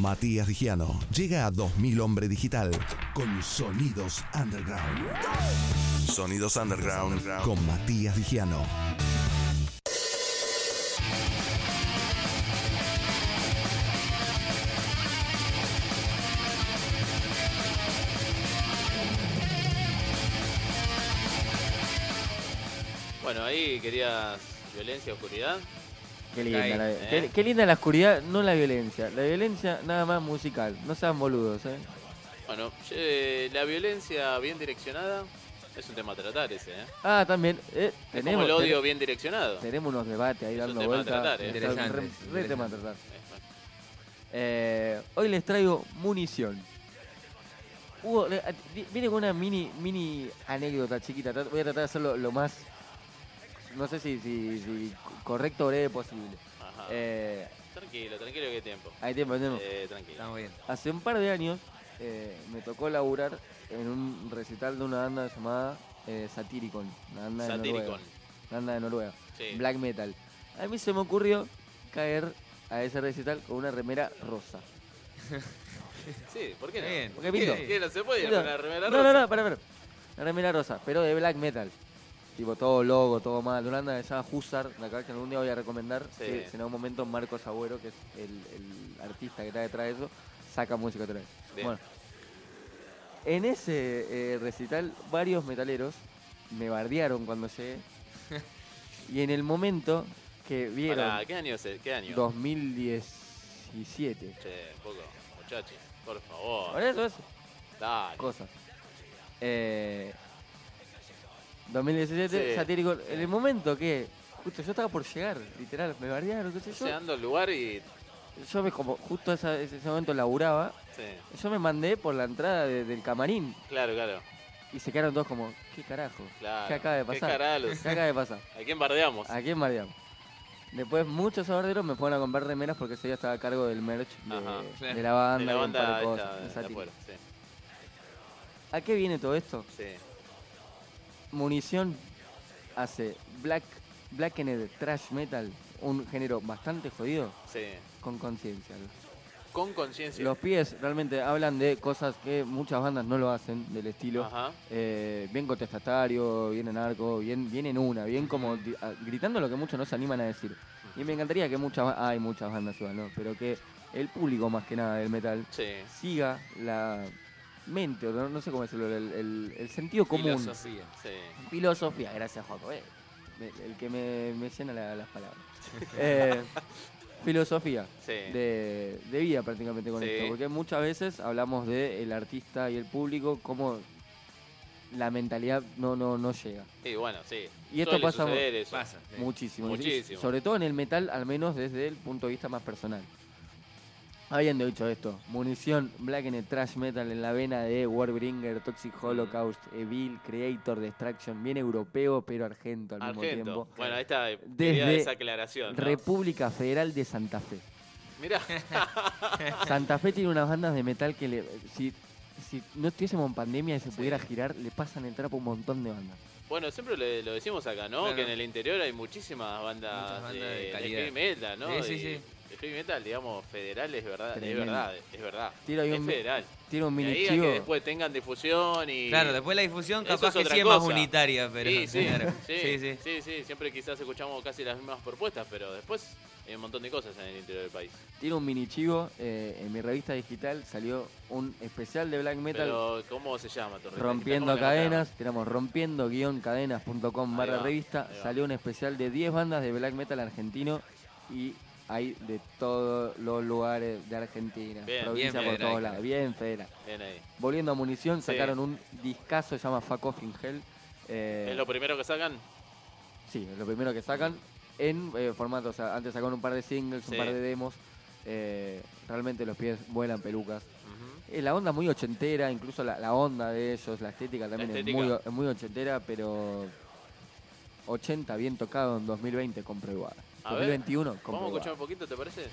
Matías Digiano llega a 2000 Hombre Digital con Sonidos Underground. Sonidos Underground con Matías Digiano. Bueno, ahí querías violencia, oscuridad. Qué linda, Ahí, la, ¿eh? qué, qué linda la oscuridad, no la violencia. La violencia nada más musical. No sean boludos, ¿eh? Bueno, eh, la violencia bien direccionada es un tema a tratar ese, ¿eh? Ah, también. eh, Es como tenemos, el odio ten- bien direccionado. tenemos unos debates ahí Es un dando tema a vueltas. tratar, ¿eh? Está Interesante, re- re interesante. tema a tratar. Eh, bueno. Eh, hoy les traigo munición. Hugo, le- a- di- viene con una mini mini anécdota chiquita. Voy a tratar de hacerlo lo más, no sé si, si, si correcto o breve posible. Ajá. Eh, Tranquilo, tranquilo que hay tiempo. hay tiempo, hay tiempo. Eh, tranquilo. Estamos bien. Hace un par de años eh, me tocó laburar en un recital de una banda llamada eh, Satyricon, una banda de Satiricon. Noruega. una banda de Noruega, Sí. black metal. A mí se me ocurrió caer a ese recital con una remera rosa. Sí, ¿por qué no? Bien. Porque pinto. ¿Qué, qué no se puede ir No, con una remera no, rosa? no, no, para ver. Una remera rosa, pero de black metal. Tipo, todo logo, todo mal. Una banda que se llama Husar, la que algún día voy a recomendar. Sí. Si, si en algún momento Marcos Agüero, que es el, el artista que está detrás de eso, saca música otra vez. Bien. Bueno. En ese eh, recital, varios metaleros me bardearon cuando llegué. y en el momento que vieron Pará, ¿qué año es el- ¿Qué año? 2017. Che, poco, muchachos, por favor. Por eso, eso. Dale. cosas. Eh, 2017, Sí, satírico. En el momento que, justo yo estaba por llegar, literal, me bardearon, qué sé yo. Llegando al lugar y. Yo me, como justo esa- ese, momento laburaba, Sí, yo me mandé por la entrada de- del camarín claro, claro. y se quedaron todos como, ¿qué carajo? claro. ¿Qué acaba de ¿Qué pasar? caralos? ¿Qué acaba de pasar? ¿A quién bardeamos? ¿A quién bardeamos? Después muchos barderos me fueron a comprar remeras porque ese día estaba a cargo del merch de, Ajá, de la banda de la y un par banda de cosas. esta de afuera. Sí, ¿A qué viene todo esto? sí. Munición hace black, blackened trash metal, un género bastante jodido, sí. con conciencia. Con conciencia. Los pies realmente hablan de cosas que muchas bandas no lo hacen, del estilo. Ajá. eh, bien contestatario, bien anarco, bien, bien en una, bien como di- a- gritando lo que muchos no se animan a decir. Y me encantaría que muchas, hay muchas bandas igual, ¿no? Pero que el público más que nada del metal Sí. siga la mente, o no, no sé cómo decirlo, el, el- el sentido común. Filosofía. Sí. Filosofía, gracias Joaco. eh. El que me, me llena la- las palabras. Eh, filosofía Sí. de, de vida prácticamente con Sí. esto. Porque muchas veces hablamos del artista y el público como la mentalidad no, no, no llega. Y bueno, sí. Y esto Suele pasa- eso. Pasa. sí. Muchísimo. Muchísimo. Sobre todo en el metal, al menos desde el punto de vista más personal. Habiendo dicho esto, munición Black and Trash Metal en la vena de Warbringer, Toxic Holocaust, Evil, Creator, Destruction, bien europeo pero argento al mismo tiempo. Bueno, ahí está. Desde esa aclaración. ¿no? República Federal de Santa Fe. Mirá. Santa Fe tiene unas bandas de metal que le, si, si no estuviésemos en pandemia y se Sí. pudiera girar, le pasan el trapo a un montón de bandas. Bueno, siempre le- lo decimos acá, ¿no? Claro. Que en el interior hay muchísimas bandas, de, de metal, ¿no? Sí, sí, Y De heavy metal, digamos, federal es verdad, Tremendo. es verdad, es verdad. Tiro es un- federal. Tiene un mini chivo. que después tengan difusión y... Claro, después la difusión Eso capaz es que otra sí es más unitaria, pero. sí, sí, claro. sí, sí, sí. sí, sí, siempre quizás escuchamos casi las mismas propuestas, pero después hay un montón de cosas en el interior del país. Tiene un mini chivo. eh, en mi revista digital salió un especial de black metal Pero, ¿cómo se llama tu rompiendo ¿Cómo la cadenas. Tenemos rompiendo-cadenas.com Ahí barra revista. Salió un especial de 10 bandas de black metal argentino y hay de todos los lugares de Argentina. Bien, provincia bien por todos lados. Bien ahí. Volviendo a munición, Sí. sacaron un discazo, se llama Fuck Off in Hell. eh, ¿Es lo primero que sacan? Sí, es lo primero que sacan en eh, formato, o sea, antes sacaron un par de singles, un par de demos. eh, realmente los pies vuelan pelucas. Eh, la onda muy ochentera, incluso la, la onda de ellos, la estética también estética. Es, muy, es muy ochentera, pero 80 bien tocado en 2020 compro igual. A ver, 2021 compro Vamos a escuchar un poquito, ¿te parece?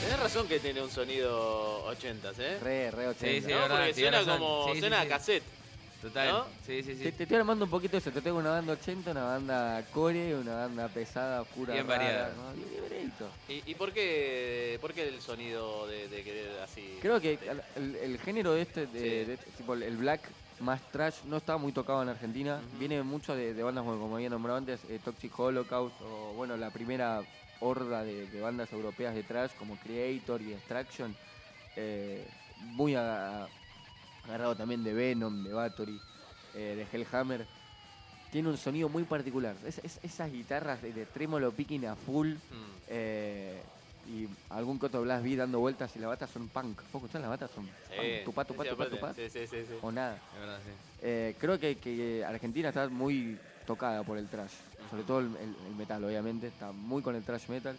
Tenés razón que tiene un sonido 80, ¿eh? Re, re 80. Sí, sí, No, verdad, porque suena razón. como. Sí, suena sí. a cassette. Total. ¿No? Sí, sí, sí. Te, te estoy armando un poquito eso. Te tengo una banda 80, una banda core, una banda pesada, oscura, Bien rara, variada. ¿no? ¿Y, y por, qué, por qué el sonido de, de querer así? Creo que el, el género de este, de, Sí. de tipo, el black más trash, no estaba muy tocado en Argentina. Viene mucho de, de bandas, como había nombrado antes, eh, Toxic Holocaust, o bueno, la primera horda de, bandas europeas de trash, como Creator y Extraction. eh, muy aga- agarrado también de Venom, de Bathory, eh, de Hellhammer. Tiene un sonido muy particular. Es- es- esas guitarras de, de trémolo picking a full. Mm. Eh, y algún coto blast vi dando vueltas y las batas son punk. ¿Vos escuchás las batas son Sí? Tupá, tupá, sí, tupá. Sí, sí, sí, sí. O nada. Es verdad, sí. Eh, creo que, que Argentina está muy tocada por el trash. Sobre todo el, el- el metal, obviamente. Está muy con el trash metal.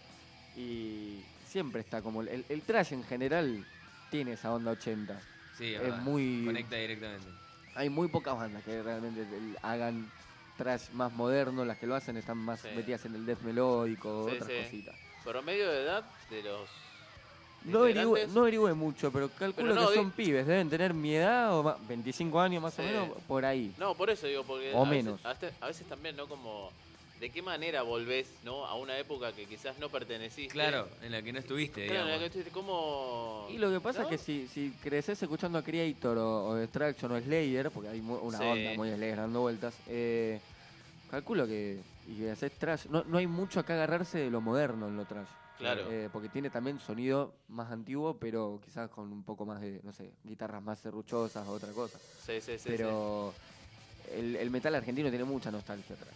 Y siempre está como... El, el trash en general tiene esa onda 80. Sí, es, verdad. muy- Conecta directamente. Hay muy pocas bandas que realmente hagan trash más moderno. Las que lo hacen están más Sí. metidas en el death melódico, Sí, otras sí. cositas. Promedio de edad de los. No integrantes. no mucho, pero calculo Pero no, que son pibes, deben tener mi edad o más, 25 años más Sí. o menos, por ahí. No, por eso digo, porque. O a veces- menos. a veces, a veces también, ¿no? Como. ¿De qué manera volvés, ¿no? A una época que quizás no perteneciste. Claro, en la que no estuviste, Claro, en la que estuviste, ¿cómo.? Y lo que pasa ¿no? es que si, si creces escuchando a Creator o, o Destruction o Slayer, porque hay mu- una Sí. onda muy Slayer dando vueltas, eh, calculo que, y haces trash, no, no hay mucho acá agarrarse de lo moderno en lo trash. Claro. Eh, porque tiene también sonido más antiguo, pero quizás con un poco más de, no sé, guitarras más serruchosas o otra cosa. Sí, sí, sí. sí. pero el, el metal argentino tiene mucha nostalgia atrás.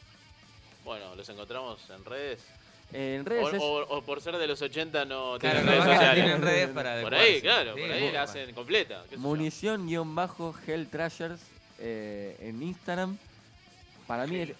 Bueno, los encontramos en redes. En O, redes es- o- o por ser de los 80 no Claro, tienen redes sociales. tienen redes para Por ahí, claro, Sí, por ahí la hacen completa. munición-hell trashers eh, en Instagram. Para mí el-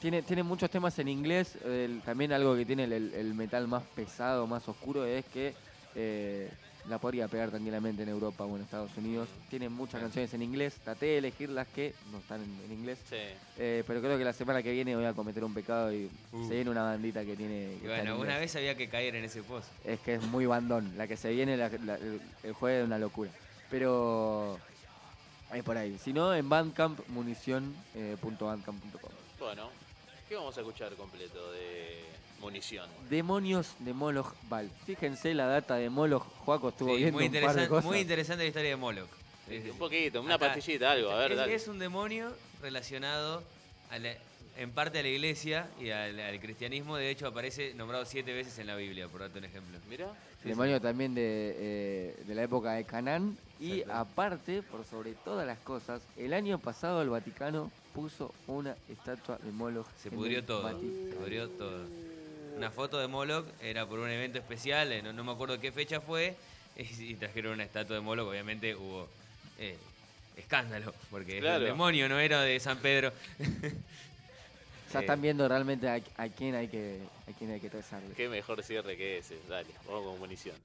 tiene, tiene muchos temas en inglés. el- también algo que tiene el, metal más pesado, más oscuro, es que eh, la podría pegar tranquilamente en Europa o en Estados Unidos. Tiene muchas canciones en inglés. Traté de elegir las que no están en, en inglés. Sí. Eh, pero creo que la semana que viene voy a cometer un pecado y Uh. se viene una bandita que tiene. que Y bueno, una vez había que caer en ese pozo. Es que es muy bandón. La que se viene la- la- el, el jueves es una locura. Pero es por ahí. Si no, en Bandcamp, munición.bandcamp.com. Bueno, ¿qué vamos a escuchar completo de munición? Demonios de Moloch Val. Fíjense la data de Moloch. Juaco estuvo Sí, viendo muy, un par de interesante, cosas. muy interesante la historia de Moloch. Sí, sí, Un poquito, una Acá- pastillita, algo, a ver, es, dale. es un demonio relacionado a la- en parte a la iglesia y al, al cristianismo. De hecho, aparece nombrado siete veces en la Biblia, por darte un ejemplo. Mira, Demonio también de, eh, de la época de Canaán. Y aparte, por sobre todas las cosas, el año pasado el Vaticano puso una estatua de Moloch. Se pudrió todo. Vaticano. Se pudrió todo. Una foto de Moloch era por un evento especial, eh, no, no me acuerdo qué fecha fue, y, y trajeron una estatua de Moloch. Obviamente hubo eh, escándalo, porque Claro. el demonio no era de San Pedro. Ya están viendo realmente a, a quién hay que a quién hay que rezarle. qué mejor cierre que ese. Dale, vamos con munición.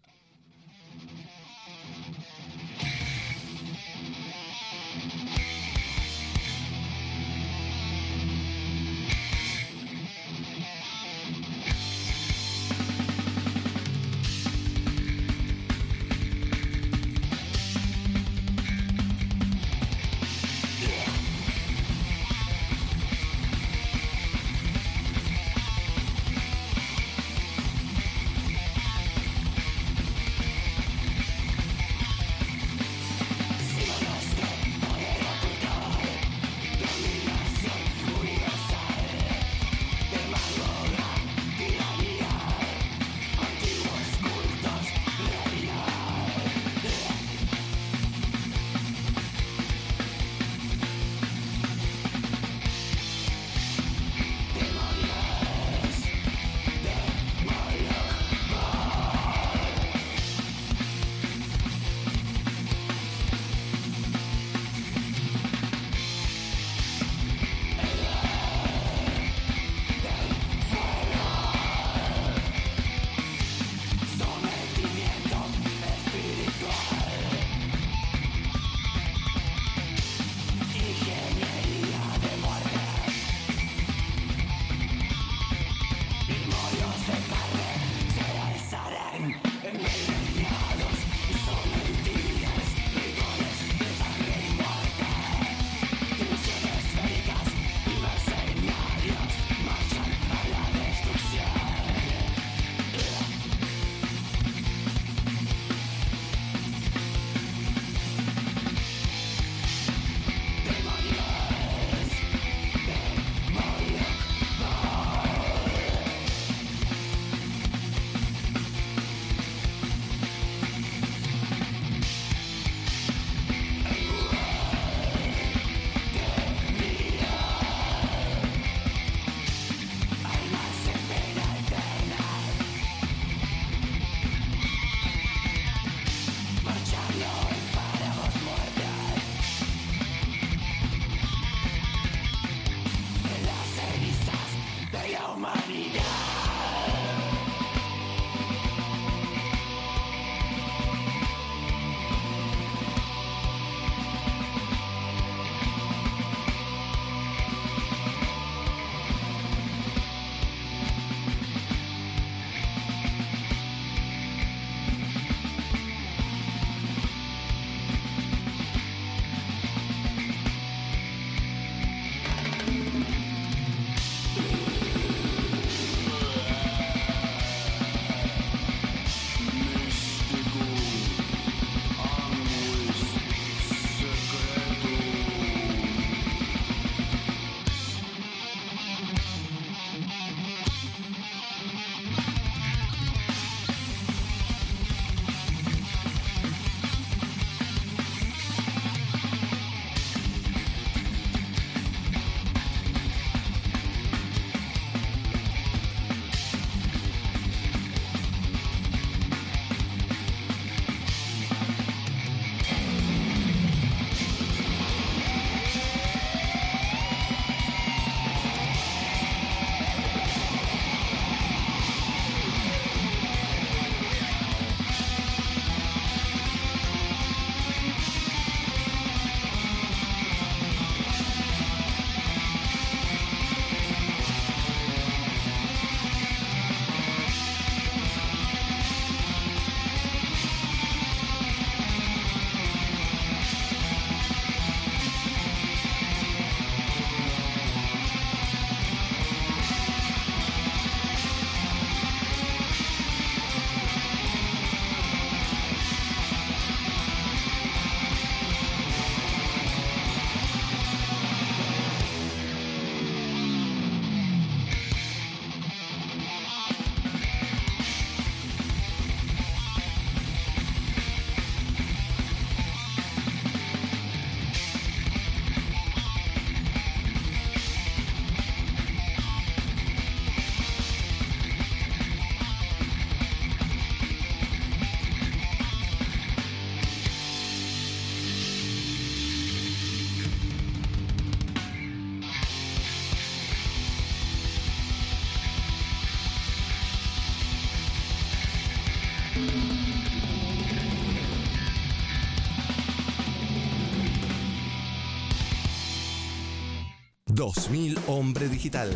2000 Hombre Digital.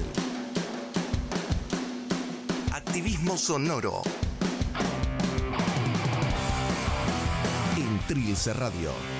Activismo sonoro. En Trilce Radio.